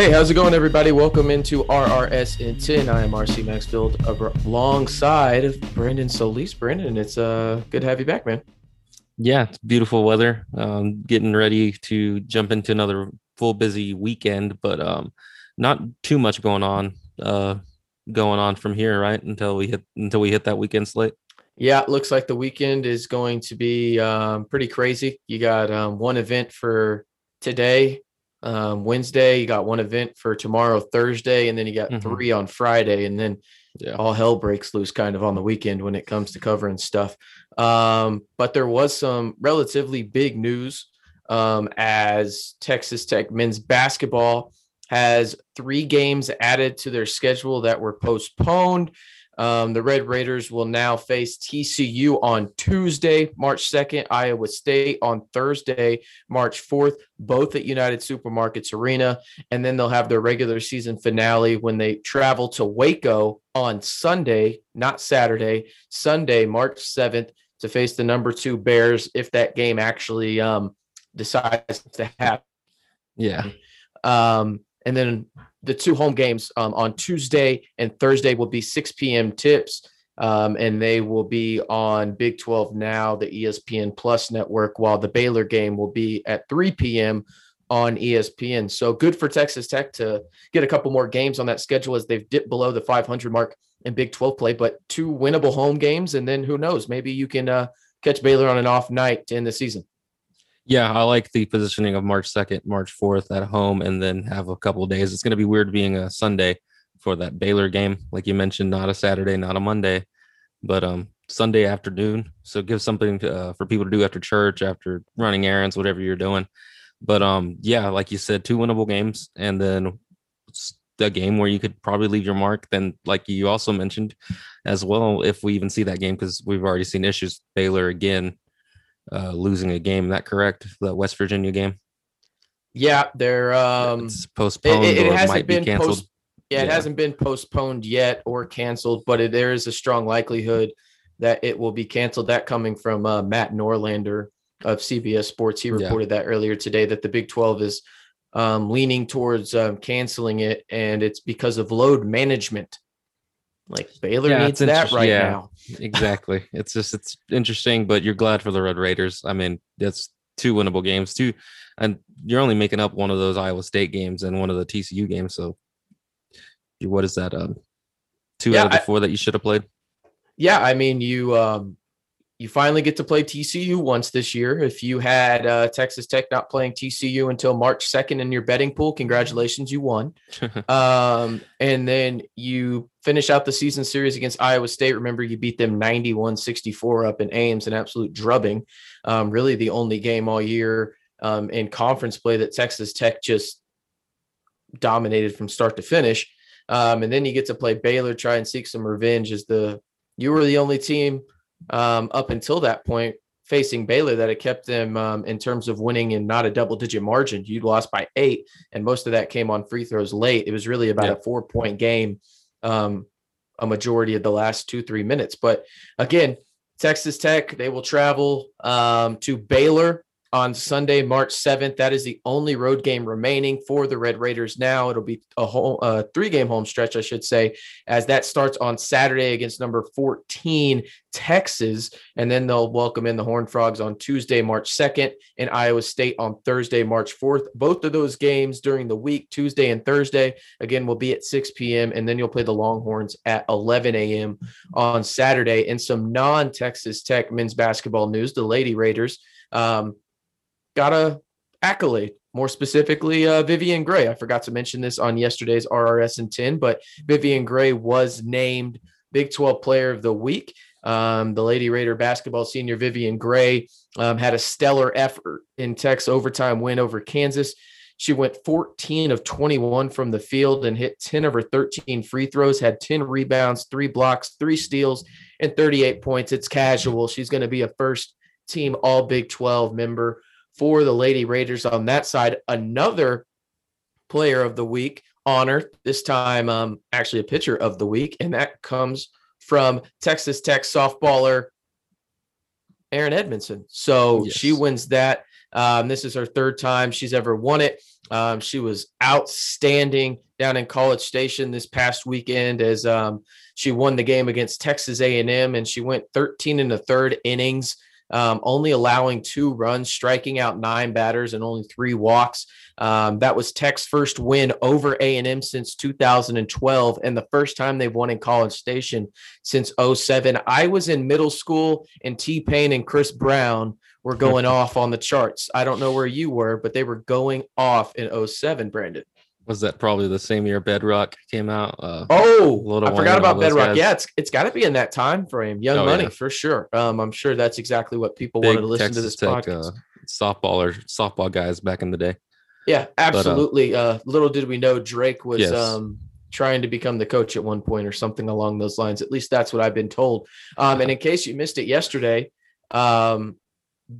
Hey, how's it going, everybody? Welcome into RRS in 10. I am RC Maxfield alongside of Brandon Solis. Brandon, it's uh, good to have you back, man. Yeah, it's beautiful weather. Um, getting ready to jump into another full busy weekend, but um, not too much going on. Uh, going on from here, right? Until we hit until we hit that weekend slate. Yeah, it looks like the weekend is going to be um, pretty crazy. You got um, one event for today, um, Wednesday. You got one event for tomorrow, Thursday, and then you got mm-hmm. three on Friday, and then yeah. all hell breaks loose kind of on the weekend when it comes to covering stuff. Um, but there was some relatively big news um, as Texas Tech men's basketball has three games added to their schedule that were postponed. Um, the Red Raiders will now face TCU on Tuesday, March 2nd, Iowa State on Thursday, March 4th, both at United Supermarkets Arena. And then they'll have their regular season finale when they travel to Waco on Sunday, not Saturday, Sunday, March 7th, to face the number two Bears if that game actually um, decides to happen. Yeah. Um, and then the two home games um, on Tuesday and Thursday will be 6 p.m. tips. Um, and they will be on Big 12 now, the ESPN Plus network, while the Baylor game will be at 3 p.m. on ESPN. So good for Texas Tech to get a couple more games on that schedule as they've dipped below the 500 mark in Big 12 play, but two winnable home games. And then who knows, maybe you can uh, catch Baylor on an off night to end the season. Yeah, I like the positioning of March 2nd, March 4th at home, and then have a couple of days. It's going to be weird being a Sunday for that Baylor game, like you mentioned, not a Saturday, not a Monday, but um Sunday afternoon. So give something to, uh, for people to do after church, after running errands, whatever you're doing. But um yeah, like you said, two winnable games, and then the game where you could probably leave your mark. Then, like you also mentioned as well, if we even see that game, because we've already seen issues, Baylor again uh, losing a game. That correct? The West Virginia game. Yeah, they're um, it's postponed it, it, it hasn't been be post, yeah, yeah, it hasn't been postponed yet or canceled, but it, there is a strong likelihood that it will be canceled. That coming from uh, Matt Norlander of CBS Sports, he reported yeah. that earlier today that the Big Twelve is um, leaning towards um, canceling it, and it's because of load management. Like Baylor yeah, needs that right yeah, now. exactly. It's just it's interesting, but you're glad for the Red Raiders. I mean, that's two winnable games, two, and you're only making up one of those Iowa State games and one of the TCU games. So, what is that? Um, two yeah, out of the four that you should have played. Yeah, I mean, you um, you finally get to play TCU once this year. If you had uh, Texas Tech not playing TCU until March 2nd in your betting pool, congratulations, you won. um, and then you finish out the season series against Iowa State. Remember, you beat them 91 64 up in Ames, an absolute drubbing. Um, really, the only game all year um, in conference play that Texas Tech just dominated from start to finish. Um, and then you get to play Baylor, try and seek some revenge as the you were the only team um, up until that point facing Baylor that had kept them um, in terms of winning in not a double digit margin. You'd lost by eight, and most of that came on free throws late. It was really about yeah. a four point game, um, a majority of the last two, three minutes. But again, Texas Tech, they will travel um, to Baylor on Sunday, March 7th. That is the only road game remaining for the Red Raiders now. It'll be a whole uh, three game home stretch, I should say, as that starts on Saturday against number 14, Texas. And then they'll welcome in the Horned Frogs on Tuesday, March 2nd, and Iowa State on Thursday, March 4th. Both of those games during the week, Tuesday and Thursday, again, will be at 6 p.m. And then you'll play the Longhorns at 11 a.m. on Saturday. And some non Texas Tech men's basketball news the Lady Raiders. Um, got a accolade. More specifically, uh, Vivian Gray. I forgot to mention this on yesterday's RRS and 10, but Vivian Gray was named Big 12 Player of the Week. Um, the Lady Raider basketball senior Vivian Gray um, had a stellar effort in Tech's overtime win over Kansas. She went 14 of 21 from the field and hit 10 of her 13 free throws, had 10 rebounds, three blocks, three steals, and 38 points. It's casual. She's going to be a first team All Big 12 member for the Lady Raiders on that side. Another player of the week honor, this time um, actually a pitcher of the week, and that comes from Texas Tech softballer Erin Edmoundson. So yes. she wins that. Um, this is her third time she's ever won it. Um, she was outstanding down in College Station this past weekend as um, she won the game against Texas A&M, and she went 13 in the third innings, um, only allowing two runs, striking out nine batters and only three walks. Um, that was Tech's first win over A&M since 2012 and the first time they've won in College Station since 07. I was in middle school and T-Pain and Chris Brown were going off on the charts. I don't know where you were, but they were going off in 07, Brandon. Was that probably the same year Bedrock came out? Uh, oh, I forgot about Bedrock. guys. Yeah, it's it's got to be in that time frame. Young Oh, Money yeah. for sure. Um, I'm sure that's exactly what people big wanted to listen to Texas this Tech podcast. uh, softballer softball guys back in the day. Yeah, absolutely. uh, little did we know Drake was Yes. um, trying to become the coach at one point or something along those lines. At least that's what I've been told. Um, and in case you missed it yesterday, um,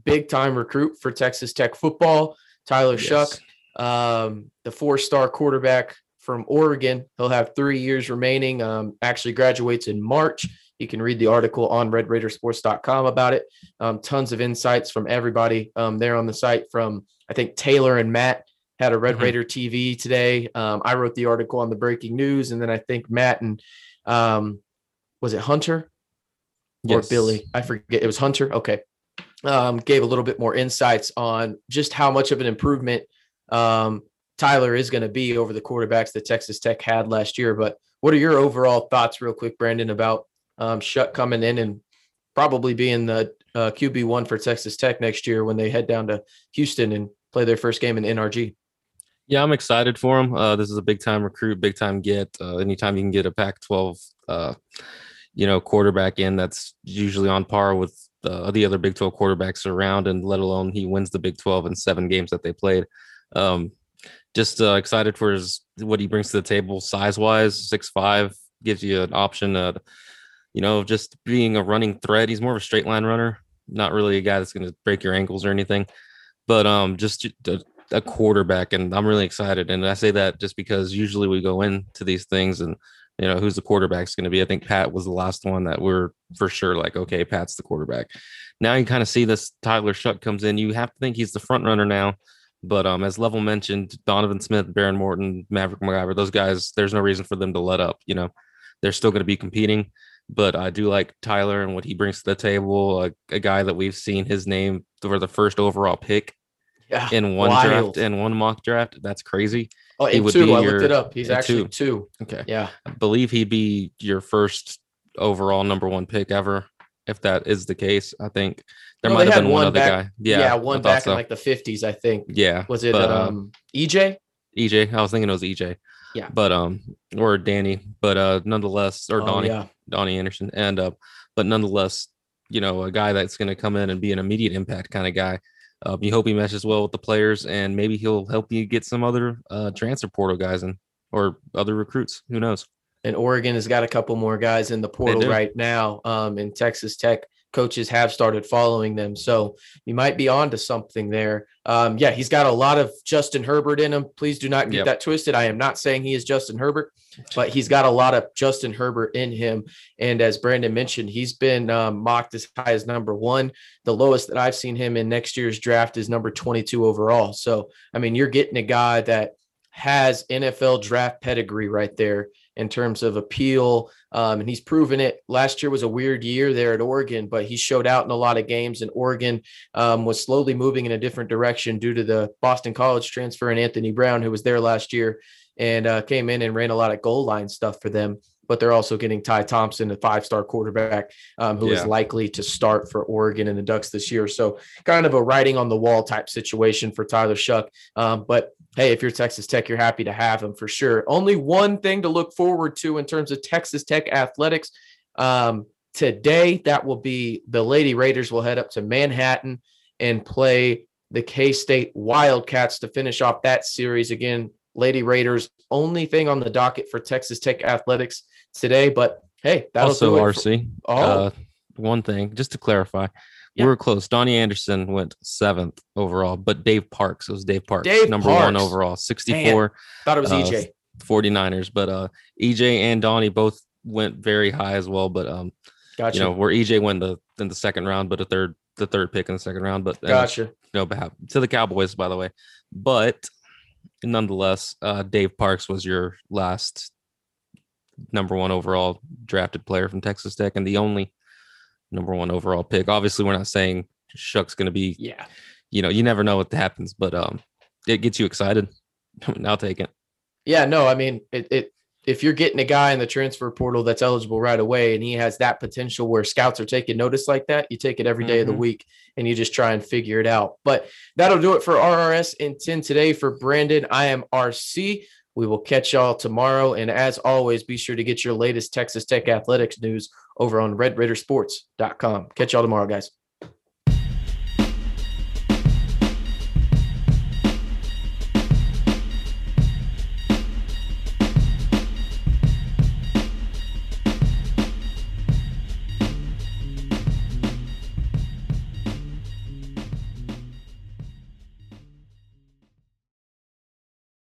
big time recruit for Texas Tech football, Tyler Shough, Yes. Um, the four star quarterback from Oregon. He'll have three years remaining. Um, actually graduates in March. You can read the article on RedRaidersports.com about it. Um, tons of insights from everybody um, there on the site. From I think Taylor and Matt had a Red Mhm. Raider TV today. Um, I wrote the article on the breaking news, and then I think Matt and um, was it Hunter or Billy? I forget. It was Hunter. Okay. Um, gave a little bit more insights on just how much of an improvement um, Tyler is going to be over the quarterbacks that Texas Tech had last year. But what are your overall thoughts, real quick, Brandon, about um, Shough coming in and probably being the uh, QB one for Texas Tech next year when they head down to Houston and play their first game in NRG? Yeah, I'm excited for him. Uh, this is a big time recruit, big time get. Uh, anytime you can get a Pac-12, uh, you know, quarterback in, that's usually on par with the other Big 12 quarterbacks around, and let alone he wins the Big 12 in seven games that they played. Um, just uh, excited for his what he brings to the table, size wise, six five gives you an option. Uh, you know, just being a running threat. He's more of a straight line runner, not really a guy that's going to break your ankles or anything, but um, just a, a quarterback, and I'm really excited. And I say that just because usually we go into these things and you know who's the quarterback's going to be. I think Pat was the last one that we're for sure like, okay, Pat's the quarterback. Now you kind of see this Tyler Shough comes in. You have to think he's the front runner now. But um, as Level mentioned, Donovan Smith, Behren Morton, Maverick McIver, those guys, there's no reason for them to let up. You know, they're still going to be competing. But I do like Tyler and what he brings to the table. A, a guy that we've seen his name for the first overall pick Yeah. in one Wild. draft and one mock draft. That's crazy. Oh, he would two. be I looked it up. He's actually two. two. Okay. Yeah. I believe he'd be your first overall number one pick ever. If that is the case, I think there No, might have been one one other back- guy. Yeah. Yeah, one back so. in like the 50s, I think. yeah. Was it but, uh, um, EJ? EJ? I was thinking it was EJ. Yeah. But um, or Danny, but uh, nonetheless, or Oh, Donnie, yeah. Donnie Anderson, and uh, but nonetheless, you know, a guy that's going to come in and be an immediate impact kind of guy. Uh, you hope he meshes well with the players, and maybe he'll help you get some other uh, transfer portal guys and or other recruits. Who knows? And Oregon has got a couple more guys in the portal right now. Um, and Texas Tech coaches have started following them, so you might be on to something there. Um, yeah, he's got a lot of Justin Herbert in him. Please do not get Yep. that twisted. I am not saying he is Justin Herbert, but he's got a lot of Justin Herbert in him. And as Brandon mentioned, he's been um, mocked as high as number one. The lowest that I've seen him in next year's draft is number 22 overall. So, I mean, you're getting a guy that has NFL draft pedigree right there in terms of appeal. Um, and he's proven it. Last year was a weird year there at Oregon, but he showed out in a lot of games. And Oregon um, was slowly moving in a different direction due to the Boston College transfer and Anthony Brown, who was there last year and uh, came in and ran a lot of goal line stuff for them. But they're also getting Ty Thompson, a five star quarterback, um, who is Yeah. likely to start for Oregon and the Ducks this year. So, kind of a writing on the wall type situation for Tyler Shough. Um, but hey, if you're Texas Tech, you're happy to have him for sure. Only one thing to look forward to in terms of Texas Tech athletics. Um, today, that will be the Lady Raiders will head up to Manhattan and play the K State Wildcats to finish off that series. Again, Lady Raiders, only thing on the docket for Texas Tech athletics today. But hey, that'll also, do it for- RC. Oh. Uh, one thing, just to clarify, Yeah. we were close. Donnie Anderson went seventh overall, but Dave Parks it was Dave Parks, Dave number one overall, 64 thought it was uh, EJ. 49ers. But uh, EJ and Donnie both went very high as well. But um, Gotcha. you know, where EJ went the in the second round, but a third the third pick in the second round. But gotcha. no bad to the Cowboys, by the way. But nonetheless, uh, Dave Parks was your last number one overall drafted player from Texas Tech and the only number one overall pick. Obviously, we're not saying Shough's going to be, Yeah. you know, you never know what happens, but um, it gets you excited. I'll take it. Yeah, no, I mean, it, it if you're getting a guy in the transfer portal that's eligible right away and he has that potential where scouts are taking notice like that, you take it every day of the Mhm. week and you just try and figure it out. But that'll do it for RRS in 10 today for Brandon. I am RC. We will catch y'all tomorrow. And as always, be sure to get your latest Texas Tech athletics news over on redraidersports.com. Catch y'all tomorrow, guys.